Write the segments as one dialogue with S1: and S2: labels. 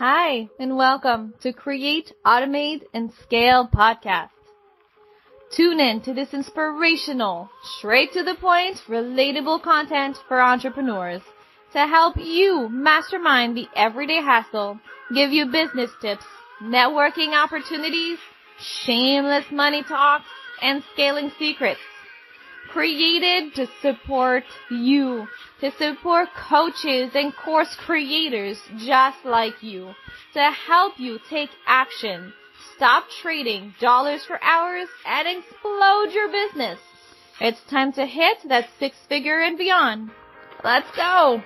S1: Hi, and welcome to Create, Automate, and Scale podcast. Tune in to this inspirational, straight to the point, relatable content for entrepreneurs to help you mastermind the everyday hassle, give you business tips, networking opportunities, shameless money talks, and scaling secrets. Created to support you to support coaches and course creators just like you to help you take action, stop trading dollars for hours, and explode your business. It's time to hit that six figure and beyond. Let's go!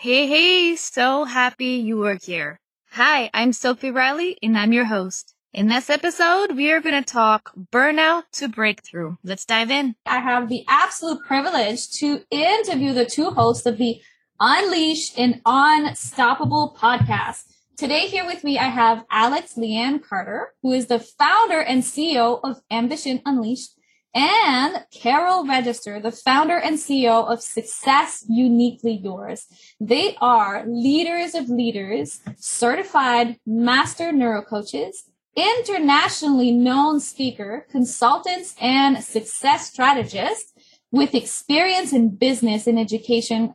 S2: Hey, hey, so happy you are here. Hi, I'm Sophie Riley and I'm your host. In this episode, we are going to talk burnout to breakthrough. Let's dive in.
S3: I have the absolute privilege to interview the two hosts of the Unleashed and Unstoppable podcast. Today here with me, I have Alex Lianne Carter, who is the founder and CEO of Ambition Unleashed, and Carol Register, the founder and CEO of Success Uniquely Yours. They are leaders of leaders, certified master neurocoaches, internationally known speaker, consultants, and success strategist with experience in business and education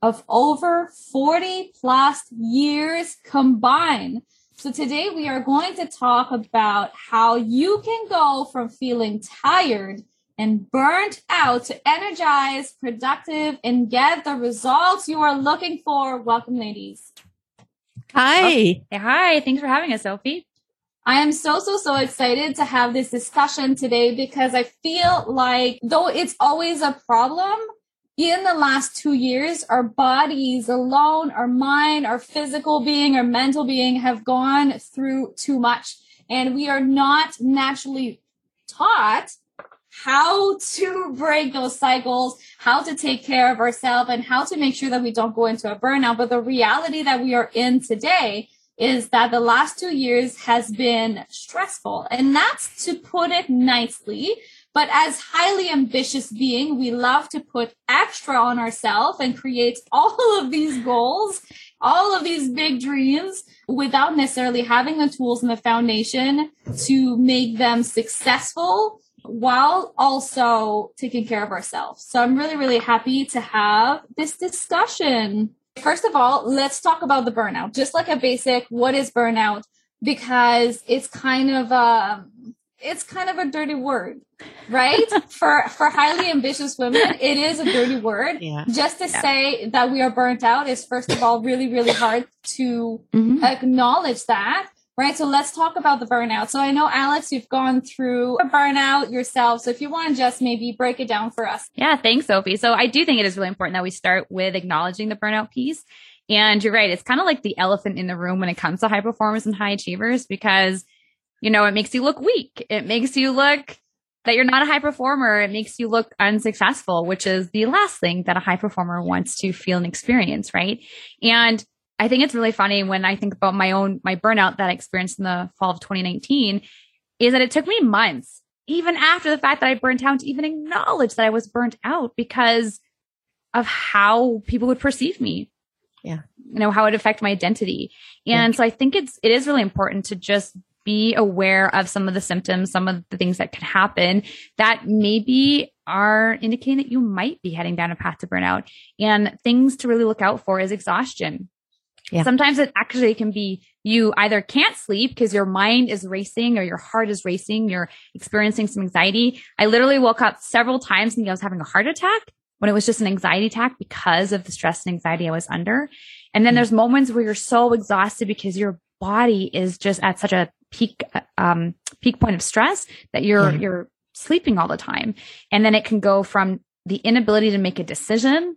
S3: of over 40 plus years combined. So today we are going to talk about how you can go from feeling tired and burnt out to energized, productive, and get the results you are looking for. Welcome, ladies.
S2: Hi.
S4: Oh, hi. Thanks for having us, Sophie.
S3: I am so, so, so excited to have this discussion today because I feel like though it's always a problem, in the last two years, our bodies alone, our mind, our physical being, our mental being have gone through too much. And we are not naturally taught how to break those cycles, how to take care of ourselves and how to make sure that we don't go into a burnout. But the reality that we are in today is that the last two years has been stressful. And that's to put it nicely. But as highly ambitious being, we love to put extra on ourselves and create all of these goals, all of these big dreams without necessarily having the tools and the foundation to make them successful while also taking care of ourselves. So I'm really, really happy to have this discussion. First of all, let's talk about the burnout. Just like a basic, what is burnout? Because it's kind of a, um, it's kind of a dirty word, right? for for highly ambitious women, it is a dirty word. Yeah. Just to yeah. say that we are burnt out is first of all really, really hard to mm-hmm. acknowledge that. Right. So let's talk about the burnout. So I know, Alex, you've gone through a burnout yourself. So if you want to just maybe break it down for us.
S4: Yeah. Thanks, Sophie. So I do think it is really important that we start with acknowledging the burnout piece. And you're right. It's kind of like the elephant in the room when it comes to high performers and high achievers because, you know, it makes you look weak. It makes you look that you're not a high performer. It makes you look unsuccessful, which is the last thing that a high performer wants to feel and experience. Right. And I think it's really funny when I think about my own, my burnout that I experienced in the fall of 2019 is that it took me months, even after the fact that I burnt out to even acknowledge that I was burnt out because of how people would perceive me.
S2: Yeah.
S4: You know, how it affect my identity. And yeah. so I think it's, it is really important to just be aware of some of the symptoms, some of the things that could happen that maybe are indicating that you might be heading down a path to burnout. And things to really look out for is exhaustion. Yeah. Sometimes it actually can be you either can't sleep because your mind is racing or your heart is racing, you're experiencing some anxiety. I literally woke up several times thinking I was having a heart attack when it was just an anxiety attack because of the stress and anxiety I was under. And then mm-hmm. there's moments where you're so exhausted because your body is just at such a peak, um, peak point of stress that you're, yeah. you're sleeping all the time. And then it can go from the inability to make a decision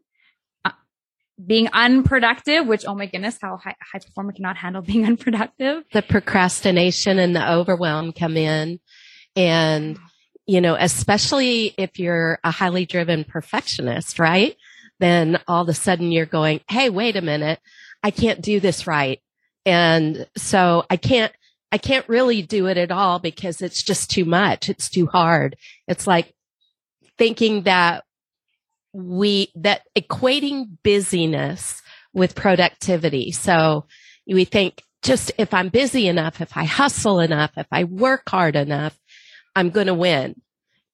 S4: being unproductive, which, oh my goodness, how high, high performer cannot handle being unproductive.
S5: The procrastination and the overwhelm come in. And, you know, especially if you're a highly driven perfectionist, right? Then all of a sudden you're going, Hey, wait a minute. I can't do this right. And so I can't, I can't really do it at all because it's just too much. It's too hard. It's like thinking that we, that equating busyness with productivity. So we think just if I'm busy enough, if I hustle enough, if I work hard enough, I'm going to win.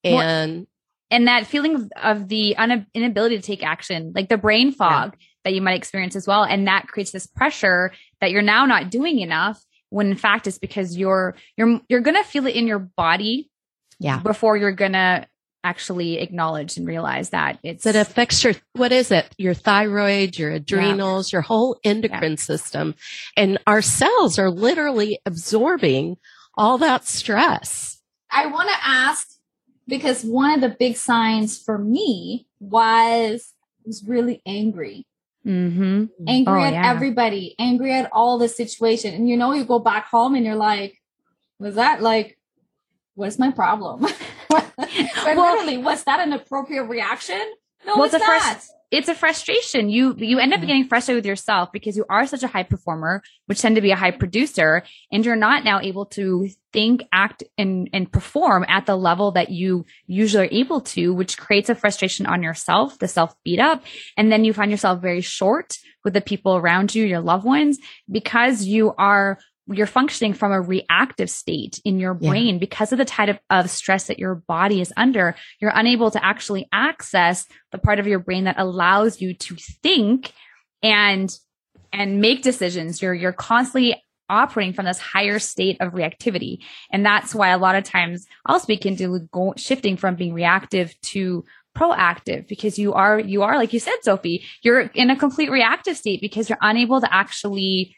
S5: And
S4: and that feeling of the un- inability to take action, like the brain fog yeah. that you might experience as well. And that creates this pressure that you're now not doing enough when in fact it's because you're, you're, you're going to feel it in your body.
S5: Yeah.
S4: Before you're going to actually acknowledge and realize that it's
S5: it affects your what is it your thyroid your adrenals yeah. your whole endocrine yeah. system and our cells are literally absorbing all that stress
S3: i want to ask because one of the big signs for me was was really angry.
S4: Mm-hmm.
S3: Angry oh, at yeah. everybody, angry at all the situation. And you know, you go back home and you're like, was that like, what's my problem? well, literally, was that an appropriate reaction? No, well, it's, it's not
S4: it's a frustration. You you end up mm-hmm. getting frustrated with yourself because you are such a high performer, which tend to be a high producer, and you're not now able to think, act, and and perform at the level that you usually are able to, which creates a frustration on yourself, the self beat up, and then you find yourself very short with the people around you, your loved ones, because you are you're functioning from a reactive state in your brain yeah. because of the type of, of, stress that your body is under. You're unable to actually access the part of your brain that allows you to think and and make decisions. You're you're constantly operating from this higher state of reactivity, and that's why a lot of times I'll speak into go, shifting from being reactive to proactive because you are you are like you said sophie you're in a complete reactive state because you're unable to actually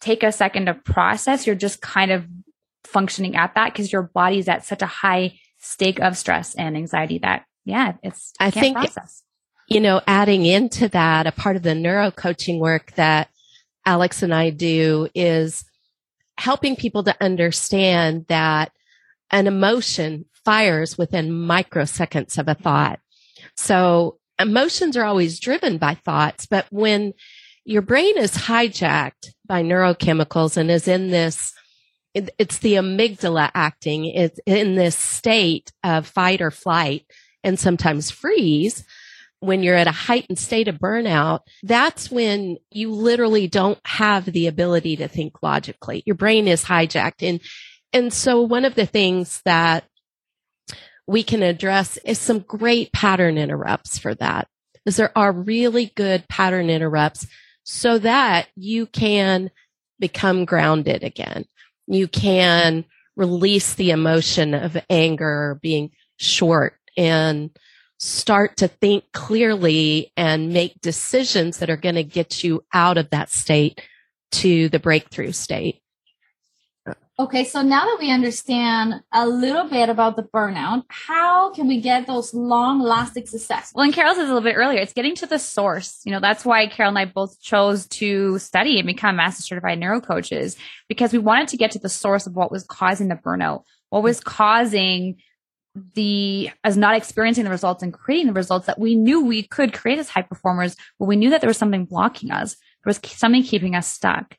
S4: take a second to process, you're just kind of functioning at that because your body's at such a high stake of stress and anxiety that, yeah, it's, I think, process.
S5: you know, adding into that, a part of the neuro coaching work that Alex and I do is helping people to understand that an emotion fires within microseconds of a thought. So emotions are always driven by thoughts, but when your brain is hijacked by neurochemicals and is in this it, it's the amygdala acting it's in this state of fight or flight and sometimes freeze when you're at a heightened state of burnout, that's when you literally don't have the ability to think logically. Your brain is hijacked. And, and so one of the things that we can address is some great pattern interrupts for that. Is there are really good pattern interrupts so that you can become grounded again. You can release the emotion of anger being short and start to think clearly and make decisions that are going to get you out of that state to the breakthrough state.
S3: Okay, so now that we understand a little bit about the burnout, how can we get those long lasting success?
S4: Well, and Carol says a little bit earlier, it's getting to the source. You know, that's why Carol and I both chose to study and become master certified neuro coaches because we wanted to get to the source of what was causing the burnout, what was causing the as not experiencing the results and creating the results that we knew we could create as high performers, but we knew that there was something blocking us. There was something keeping us stuck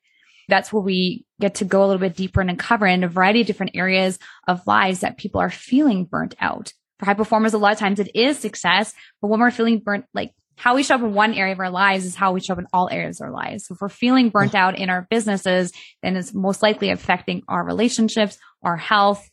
S4: that's where we get to go a little bit deeper and uncover in a variety of different areas of lives that people are feeling burnt out. For high performers, a lot of times it is success, but when we're feeling burnt, like how we show up in one area of our lives is how we show up in all areas of our lives. So if we're feeling burnt out in our businesses, then it's most likely affecting our relationships, our health,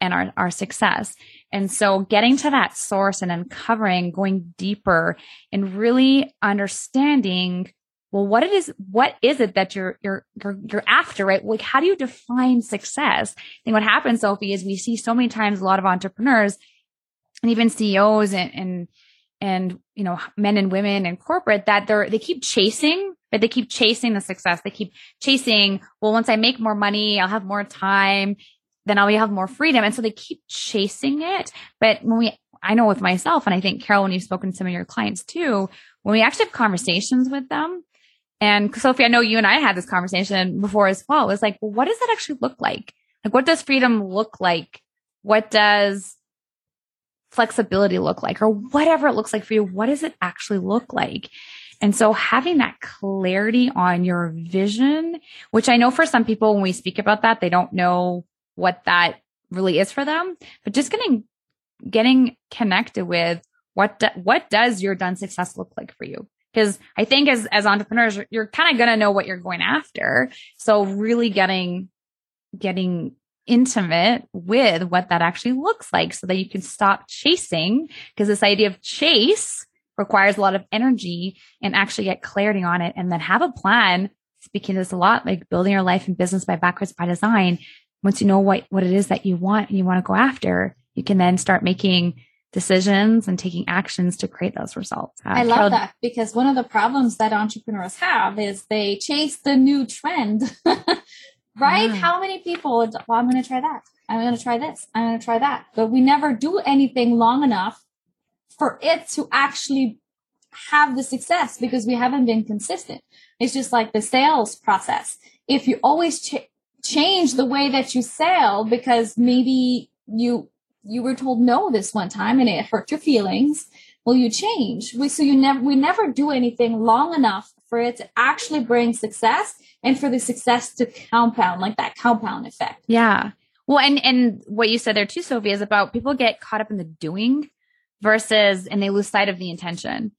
S4: and our, our success. And so getting to that source and uncovering, going deeper and really understanding well, what it is, what is it that you're, you're, you're, you're after, right? Like, how do you define success? I think what happens, Sophie, is we see so many times a lot of entrepreneurs and even CEOs and, and, and, you know, men and women in corporate that they're, they keep chasing, but they keep chasing the success. They keep chasing, well, once I make more money, I'll have more time, then I'll be have more freedom. And so they keep chasing it. But when we, I know with myself, and I think Carol, when you've spoken to some of your clients too, when we actually have conversations with them, and Sophie, I know you and I had this conversation before as well. It's like, well, what does that actually look like? Like, what does freedom look like? What does flexibility look like? Or whatever it looks like for you, what does it actually look like? And so having that clarity on your vision, which I know for some people, when we speak about that, they don't know what that really is for them, but just getting, getting connected with what, do, what does your done success look like for you? Because I think as, as entrepreneurs, you're kind of going to know what you're going after. So really getting, getting intimate with what that actually looks like so that you can stop chasing because this idea of chase requires a lot of energy and actually get clarity on it and then have a plan. Speaking this a lot, like building your life and business by backwards by design. Once you know what, what it is that you want and you want to go after, you can then start making decisions and taking actions to create those results.
S3: Uh, I love Carol, that because one of the problems that entrepreneurs have is they chase the new trend right? Mm. How many people, well, I'm going to try that. I'm going to try this. I'm going to try that. But we never do anything long enough for it to actually have the success because we haven't been consistent. It's just like the sales process. If you always ch- change the way that you sell because maybe you, you were told no this one time and it hurt your feelings, well, you change. We, so you never, we never do anything long enough for it to actually bring success and for the success to compound, like that compound effect.
S4: Yeah. Well, and, and what you said there too, Sophie, is about people get caught up in the doing versus, and they lose sight of the intention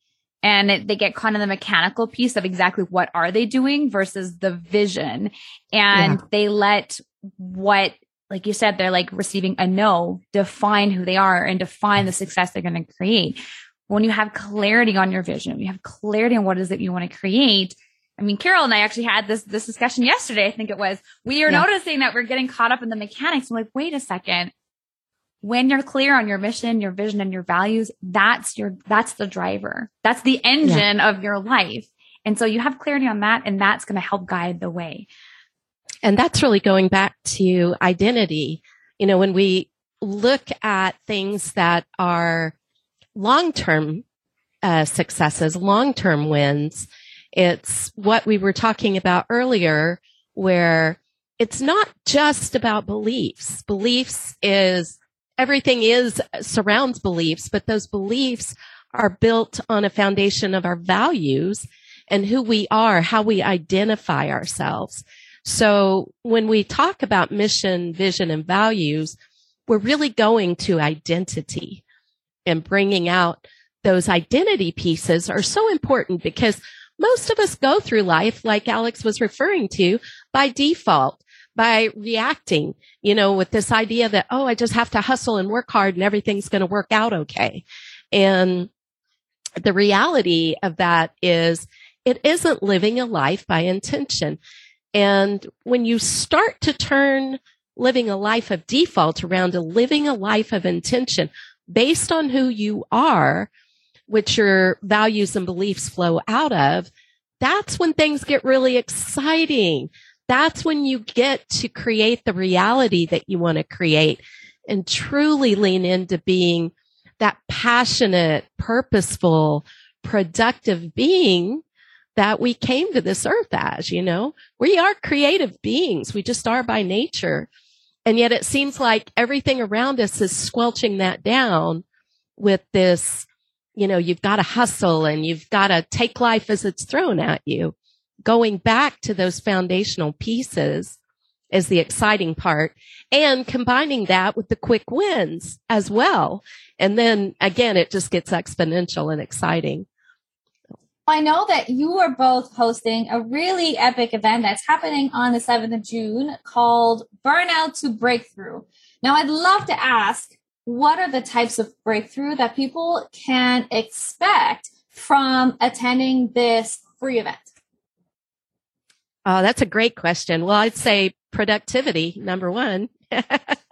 S4: and it, they get caught in the mechanical piece of exactly what are they doing versus the vision. And yeah. they let what, like you said, they're like receiving a no define who they are and define the success they're going to create. When you have clarity on your vision, you have clarity on what is it you want to create, I mean, Carol and I actually had this, this discussion yesterday. I think it was, we are yeah. noticing that we're getting caught up in the mechanics. I'm like, wait a second. When you're clear on your mission, your vision and your values, that's your, that's the driver. That's the engine yeah. of your life. And so you have clarity on that and that's going to help guide the way.
S5: And that's really going back to identity. You know, when we look at things that are long-term uh, successes, long-term wins, it's what we were talking about earlier, where it's not just about beliefs. Beliefs is everything is surrounds beliefs, but those beliefs are built on a foundation of our values and who we are, how we identify ourselves. So when we talk about mission, vision, and values, we're really going to identity and bringing out those identity pieces are so important because most of us go through life, like Alex was referring to, by default, by reacting, you know, with this idea that, oh, I just have to hustle and work hard and everything's going to work out okay. And the reality of that is it isn't living a life by intention. And when you start to turn living a life of default around to living a life of intention based on who you are, which your values and beliefs flow out of, that's when things get really exciting. That's when you get to create the reality that you want to create and truly lean into being that passionate, purposeful, productive being that we came to this earth as, you know, we are creative beings. We just are by nature. And yet it seems like everything around us is squelching that down with this you know, you've got to hustle and you've got to take life as it's thrown at you. Going back to those foundational pieces is the exciting part and combining that with the quick wins as well. And then again, it just gets exponential and exciting.
S3: I know that you are both hosting a really epic event that's happening on the 7th of June called Burnout to Breakthrough. Now, I'd love to ask what are the types of breakthrough that people can expect from attending this free event?
S5: Oh, that's a great question. Well, I'd say productivity, number one.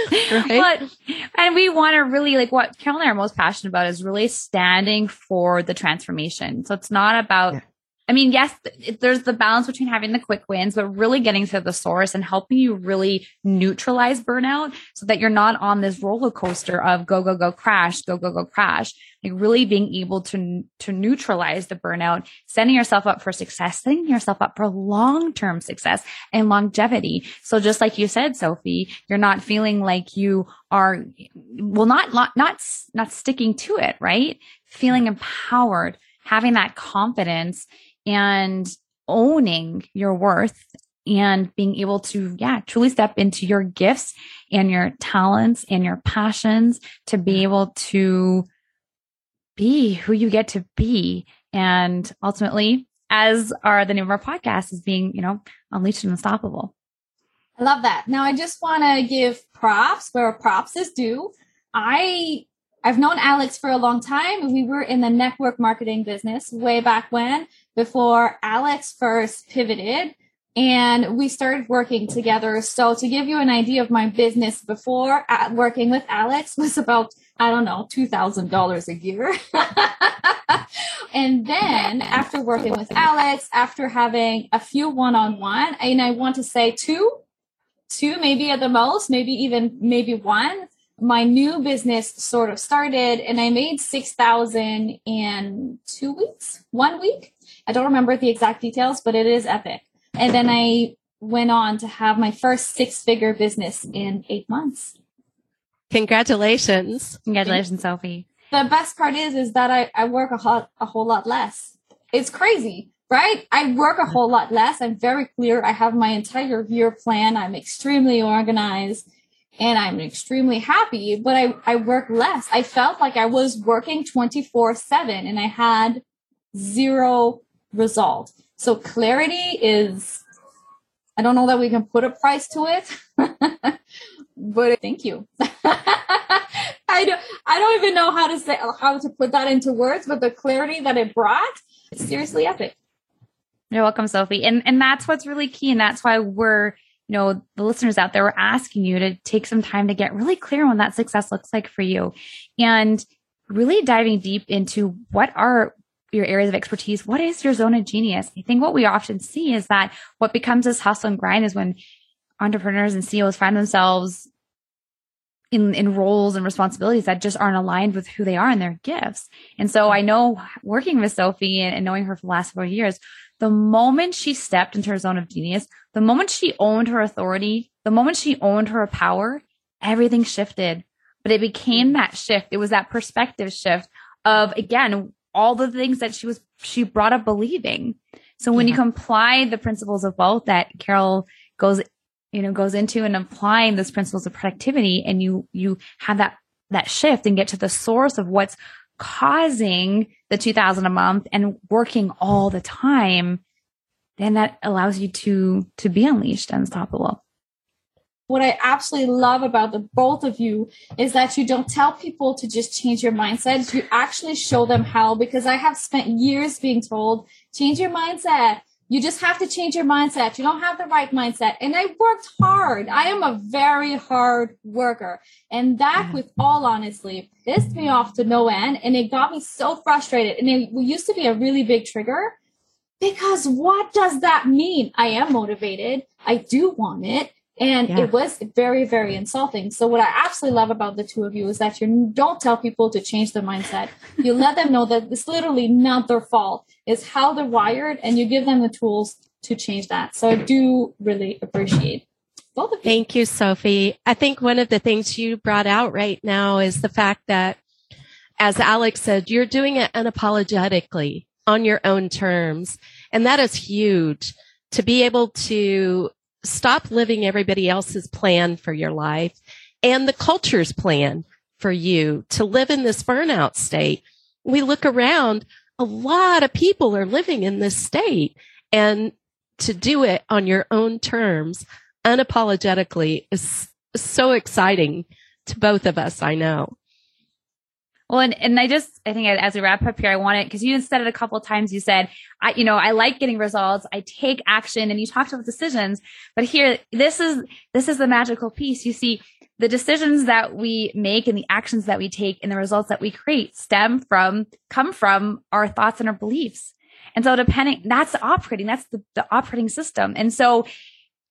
S5: right?
S4: But, and we want to really like what Carol and I are most passionate about is really standing for the transformation. So it's not about yeah. I mean, yes, there's the balance between having the quick wins, but really getting to the source and helping you really neutralize burnout so that you're not on this roller coaster of go, go, go, crash, go, go, go, crash. Like really being able to, to neutralize the burnout, setting yourself up for success, setting yourself up for long-term success and longevity. So just like you said, Sophie, you're not feeling like you are, well, not, not, not, not sticking to it, right? Feeling empowered, having that confidence and owning your worth and being able to, yeah, truly step into your gifts and your talents and your passions to be able to be who you get to be And ultimately, as are the name of our podcast, is being, you know, unleashed and unstoppable.
S3: I love that. Now I just want to give props where props is due. I I've known Alex for a long time. We were in the network marketing business way back when, before Alex first pivoted and we started working together. So to give you an idea of my business before uh, working with Alex was about, I don't know, $2,000 a year. and then after working with Alex, after having a few one-on-one, and I want to say two, two maybe at the most, maybe even maybe one, my new business sort of started and I made 6,000 in two weeks, one week. I don't remember the exact details, but it is epic. And then I went on to have my first six figure business in eight months.
S5: Congratulations.
S4: Congratulations, Sophie.
S3: The best part is, is that I, I work a whole, a whole lot less. It's crazy, right? I work a whole lot less. I'm very clear. I have my entire year plan. I'm extremely organized and I'm extremely happy, but I, I work less. I felt like I was working 24 seven and I had zero result. So clarity is, I don't know that we can put a price to it, but thank you. I don't, I don't even know how to say, how to put that into words, but the clarity that it brought, seriously epic.
S4: You're welcome, Sophie. And, and that's what's really key. And that's why we're, you know, the listeners out there, we're asking you to take some time to get really clear on what that success looks like for you and really diving deep into what are your areas of expertise. What is your zone of genius? I think what we often see is that what becomes this hustle and grind is when entrepreneurs and CEOs find themselves in, in roles and responsibilities that just aren't aligned with who they are and their gifts. And so I know working with Sophie and, and knowing her for the last four years, the moment she stepped into her zone of genius, the moment she owned her authority, the moment she owned her power, everything shifted. But it became that shift. It was that perspective shift of, again, all the things that she was, she brought up believing. So when yeah. you comply the principles of wealth that Carol goes, you know, goes into and applying those principles of productivity and you, you have that, that shift and get to the source of what's causing the 2000 a month and working all the time, then that allows you to, to be unleashed and unstoppable
S3: what I absolutely love about the both of you is that you don't tell people to just change your mindset. You actually show them how because I have spent years being told, change your mindset. You just have to change your mindset. You don't have the right mindset. And I worked hard. I am a very hard worker. And that, mm-hmm. with all honesty, pissed me off to no end. And it got me so frustrated. And it used to be a really big trigger because what does that mean? I am motivated. I do want it. And yeah. it was very, very insulting. So what I absolutely love about the two of you is that you don't tell people to change their mindset. You let them know that it's literally not their fault. It's how they're wired and you give them the tools to change that. So I do really appreciate both of you.
S5: Thank you, Sophie. I think one of the things you brought out right now is the fact that as Alex said, you're doing it unapologetically on your own terms. And that is huge to be able to stop living everybody else's plan for your life and the culture's plan for you to live in this burnout state. We look around, a lot of people are living in this state and to do it on your own terms unapologetically is so exciting to both of us. I know.
S4: Well, and, and I just, I think as we wrap up here, I want it because you said it a couple times. You said, I, you know, I like getting results. I take action and you talked about decisions, but here, this is, this is the magical piece. You see, the decisions that we make and the actions that we take and the results that we create stem from, come from our thoughts and our beliefs. And so depending, that's the operating, that's the, the operating system. And so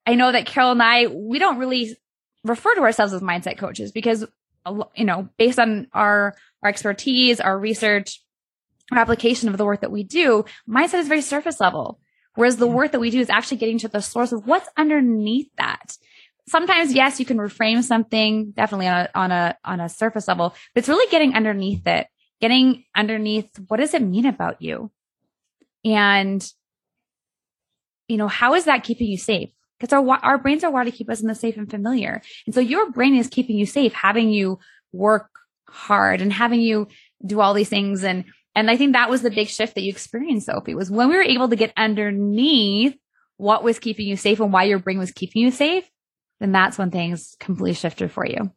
S4: I know that Carol and I, we don't really refer to ourselves as mindset coaches because you know, based on our, our expertise, our research, our application of the work that we do, mindset is very surface level. Whereas the mm. work that we do is actually getting to the source of what's underneath that. Sometimes, yes, you can reframe something definitely on a, on a, on a surface level, but it's really getting underneath it, getting underneath what does it mean about you? And, you know, how is that keeping you safe? Because our, our brains are wired to keep us in the safe and familiar. And so your brain is keeping you safe, having you work hard and having you do all these things and, And I think that was the big shift that you experienced, Sophie, was when we were able to get underneath what was keeping you safe and why your brain was keeping you safe, then that's when things completely shifted for you.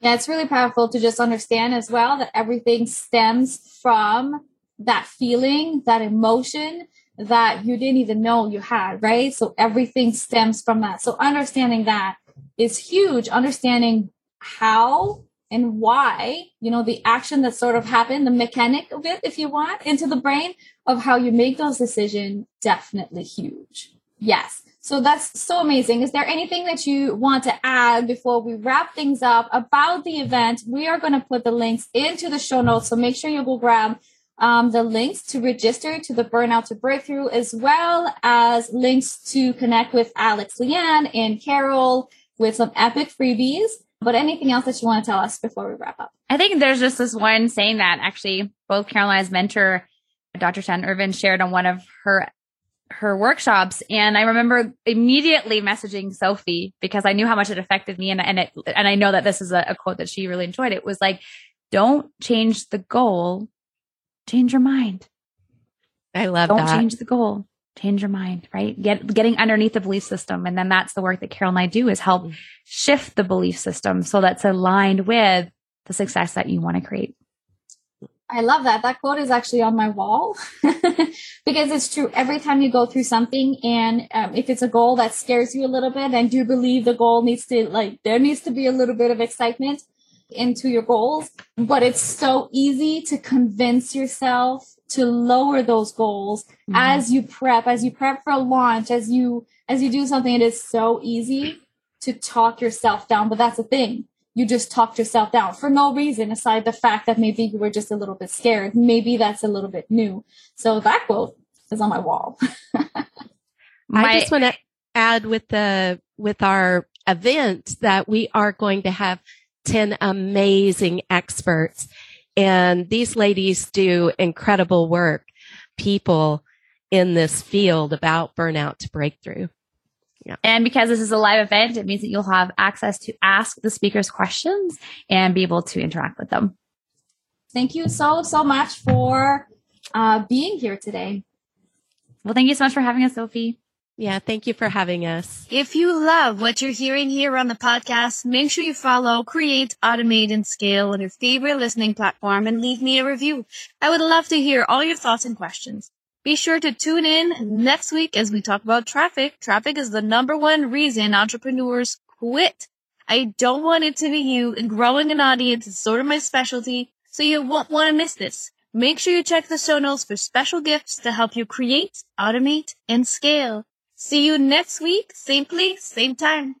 S3: Yeah, it's really powerful to just understand as well that everything stems from that feeling, that emotion that you didn't even know you had, right? So everything stems from that. So understanding that is huge. Understanding how and why, you know, the action that sort of happened, the mechanic of it, if you want, into the brain of how you make those decisions, definitely huge. Yes. So that's so amazing. Is there anything that you want to add before we wrap things up about the event? We are going to put the links into the show notes. So make sure you go grab um, the links to register to the Burnout to Breakthrough, as well as links to connect with Alex Lianne and Carol with some epic freebies. But anything else that you want to tell us before we wrap up?
S4: I think there's just this one saying that actually both Caroline's mentor, Dr. Shannon Irvin, shared on one of her her workshops and I remember immediately messaging Sophie because I knew how much it affected me and and it and I know that this is a, a quote that she really enjoyed. It was like, don't change the goal, change your mind.
S5: I love
S4: don't
S5: that.
S4: change the goal, change your mind, right? Get getting underneath the belief system. And then that's the work that Carol and I do is help shift the belief system so that's aligned with the success that you want to create.
S3: I love that. That quote is actually on my wall because it's true. Every time you go through something, and um, if it's a goal that scares you a little bit, and do believe the goal needs to, like, there needs to be a little bit of excitement into your goals, but it's so easy to convince yourself to lower those goals mm-hmm. as you prep, as you prep for a launch, as you, as you do something. It is so easy to talk yourself down, but that's the thing you just talked yourself down for no reason aside the fact that maybe you were just a little bit scared. Maybe that's a little bit new. So that quote is on my wall.
S5: my- I just want to add with the, with our event that we are going to have 10 amazing experts and these ladies do incredible work. People in this field about burnout to breakthrough.
S4: Yeah. And because this is a live event, it means that you'll have access to ask the speakers questions and be able to interact with them.
S3: Thank you so, so much for uh, being here today.
S4: Well, thank you so much for having us, Sophie.
S5: Yeah, thank you for having us.
S2: If you love what you're hearing here on the podcast, make sure you follow, create, automate, and scale on your favorite listening platform and leave me a review. I would love to hear all your thoughts and questions. Be sure to tune in next week as we talk about traffic. Traffic is the number one reason entrepreneurs quit. I don't want it to be you and growing an audience is sort of my specialty, so you won't want to miss this. Make sure you check the show notes for special gifts to help you create, automate, and scale. See you next week, same place, same time.